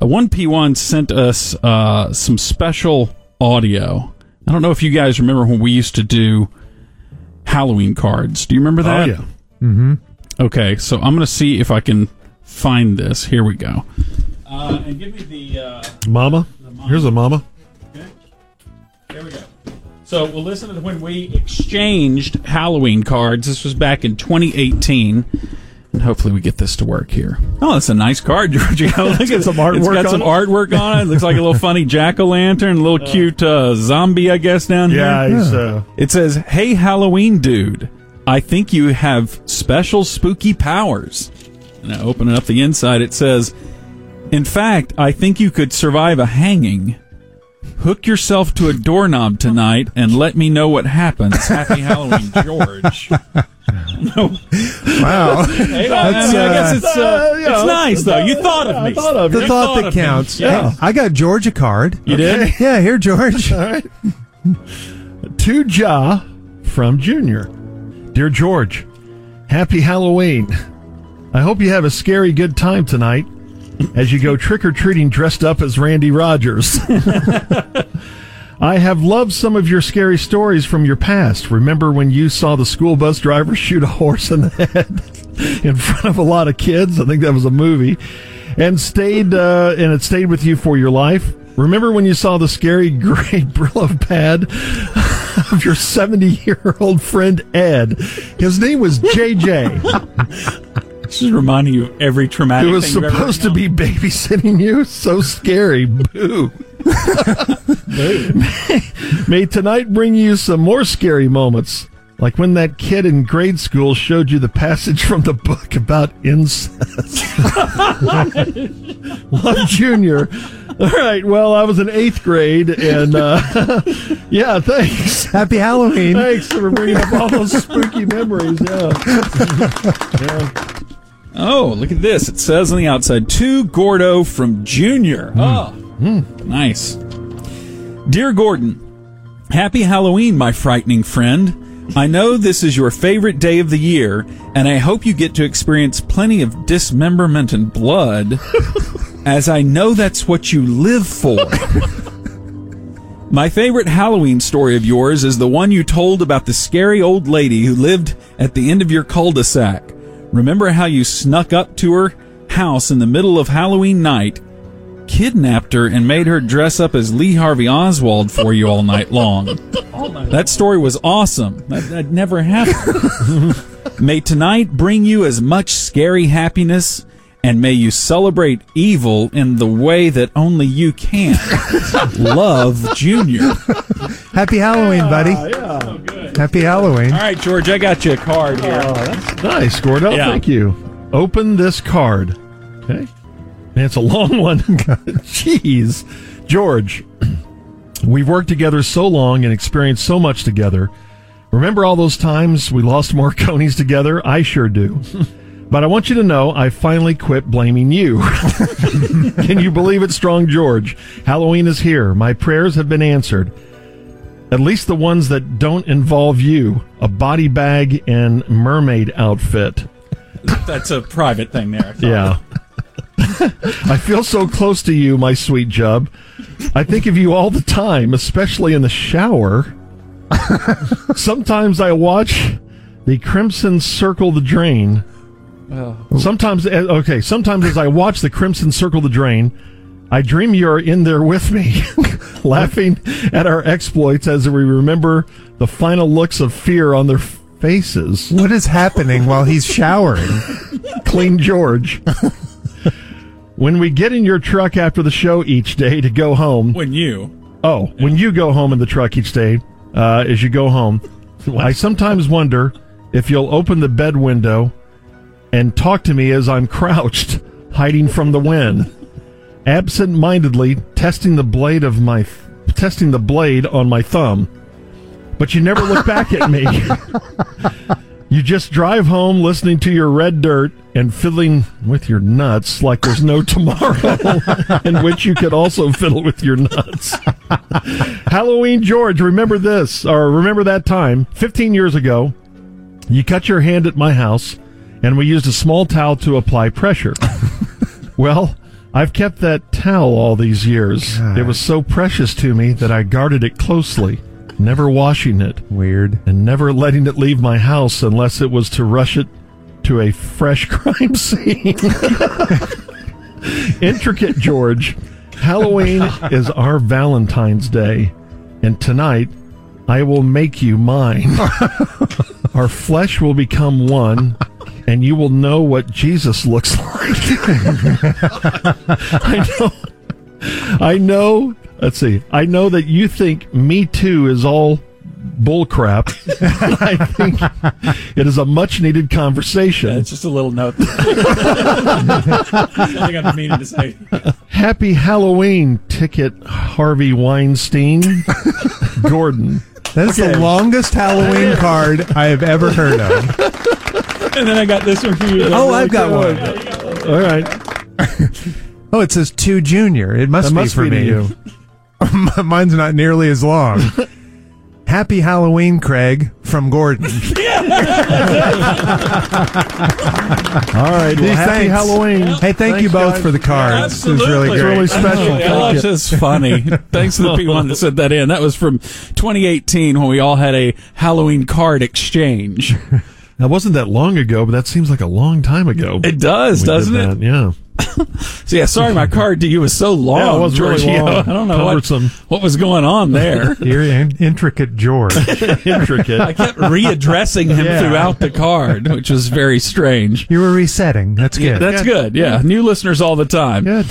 Uh, one P one sent us uh, some special audio. I don't know if you guys remember when we used to do Halloween cards. Do you remember that? Oh, yeah. Mm-hmm. Okay, so I'm going to see if I can find this. Here we go. Uh, and give me the. Uh, Mama. Here's a mama. Okay. There we go. So we'll listen to when we exchanged Halloween cards. This was back in 2018. And hopefully we get this to work here. Oh, that's a nice card, Giorgio. Look at some artwork It's got on some it. artwork on it. Looks like a little funny jack o' lantern, a little cute uh, zombie, I guess, down here. Yeah, here. he's uh, It says, "Hey Halloween dude, I think you have special spooky powers." And I open up the inside. It says, "In fact, I think you could survive a hanging. Hook yourself to a doorknob tonight and let me know what happens. Happy Halloween, George." no, Wow. hey, I, mean, I guess uh, it's uh, uh, you know, it's nice though. You thought of I me. thought of the You thought that of me. counts. Yeah. I got George a card. You did? Yeah, here, George. all right. to Ja from Junior. Dear George, happy Halloween. I hope you have a scary good time tonight as you go trick or treating dressed up as Randy Rogers. I have loved some of your scary stories from your past. Remember when you saw the school bus driver shoot a horse in the head in front of a lot of kids? I think that was a movie. And stayed uh, and it stayed with you for your life. Remember when you saw the scary gray Brillo pad of your 70 year old friend Ed? His name was JJ. This is reminding you of every traumatic. It was thing you've ever supposed to known. be babysitting you. So scary. Boo. may, may tonight bring you some more scary moments. Like when that kid in grade school showed you the passage from the book about incest. Love Junior. All right. Well, I was in eighth grade, and uh, yeah, thanks. Happy Halloween. Thanks for bringing up all those spooky memories. Yeah. yeah. Oh, look at this. It says on the outside, to Gordo from Junior. Oh, nice. Dear Gordon, happy Halloween, my frightening friend. I know this is your favorite day of the year, and I hope you get to experience plenty of dismemberment and blood, as I know that's what you live for. My favorite Halloween story of yours is the one you told about the scary old lady who lived at the end of your cul-de-sac. Remember how you snuck up to her house in the middle of Halloween night, kidnapped her, and made her dress up as Lee Harvey Oswald for you all night long? That story was awesome. That, that never happened. may tonight bring you as much scary happiness, and may you celebrate evil in the way that only you can. Love, Junior. Happy Halloween, buddy. yeah. Happy Halloween. All right, George, I got you a card here. Oh, that's nice, Gordo. Oh, yeah. Thank you. Open this card. Okay. Man, it's a long one. Jeez. George, we've worked together so long and experienced so much together. Remember all those times we lost more conies together? I sure do. But I want you to know I finally quit blaming you. Can you believe it, Strong George? Halloween is here. My prayers have been answered. At least the ones that don't involve you. A body bag and mermaid outfit. That's a private thing there. I. Yeah. I feel so close to you, my sweet Jub. I think of you all the time, especially in the shower. Sometimes I watch the Crimson Circle the Drain. Sometimes, eh, okay, sometimes as I watch the Crimson Circle the Drain, I dream you're in there with me, laughing at our exploits as we remember the final looks of fear on their faces. What is happening while he's showering? Clean George. when we get in your truck after the show each day to go home, When you. oh, when you go home in the truck each day, uh, as you go home, I sometimes wonder if you'll open the bed window and talk to me as I'm crouched, hiding from the wind, absent-mindedly testing the blade of my testing the blade on my thumb. But you never look back at me. You just drive home listening to your red dirt and fiddling with your nuts like there's no tomorrow, in which you could also fiddle with your nuts. Halloween George, remember this, or remember that time, 15 years ago, you cut your hand at my house and we used a small towel to apply pressure. well, I've kept that towel all these years. God. It was so precious to me that I guarded it closely, never washing it Weird. and never letting it leave my house unless it was to rush it to a fresh crime scene. Intricate George, Halloween is our Valentine's Day, and tonight I will make you mine. our flesh will become one, and you will know what Jesus looks like. I know. I know. Let's see. I know that you think Me Too is all bullcrap. I think it is a much needed conversation. It's just a little note. Something I'm meaning to say. Happy Halloween, ticket Harvey Weinstein. Gordon. That is Okay. the longest Halloween card I have ever heard of. And then I got this one for you. Oh, I've got one. All right. Oh, it says two junior. It must That be must for be to me. you. Mine's not nearly as long. Happy Halloween, Craig, from Gordon. All right. Well, Gee, happy thanks. Halloween. Hey, thank Thanks, you both guys. for the cards. This was Absolutely. really It's great. really special. Oh, Thank gosh, you. that's funny. Thanks to the people that sent that in. That was from 2018 when we all had a Halloween card exchange. That wasn't that long ago, but that seems like a long time ago. It does, doesn't it? that, Yeah. So yeah, sorry, my card to you was so long. Yeah, it was really Giorgio. long. I don't know what, Cumbersome. what was going on there. Dear in- intricate George. Intricate. I kept readdressing him Yeah. throughout the card, which was very strange. You were resetting. That's good. That's good. Yeah, new listeners all the time. Good.